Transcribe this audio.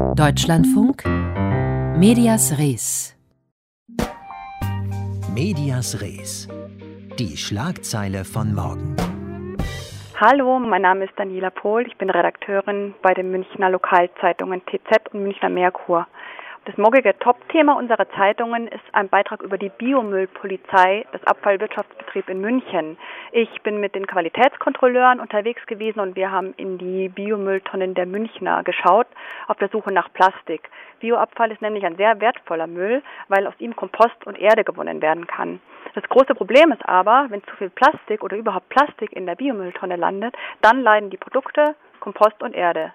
Deutschlandfunk Medias Res. Medias Res. Die Schlagzeile von morgen. Hallo, mein Name ist Daniela Pohl. Ich bin Redakteurin bei den Münchner Lokalzeitungen TZ und Münchner Merkur. Das morgige Top-Thema unserer Zeitungen ist ein Beitrag über die Biomüllpolizei des Abfallwirtschaftsbetriebs in München. Ich bin mit den Qualitätskontrolleuren unterwegs gewesen und wir haben in die Biomülltonnen der Münchner geschaut, auf der Suche nach Plastik. Bioabfall ist nämlich ein sehr wertvoller Müll, weil aus ihm Kompost und Erde gewonnen werden kann. Das große Problem ist aber, wenn zu viel Plastik oder überhaupt Plastik in der Biomülltonne landet, dann leiden die Produkte, Kompost und Erde.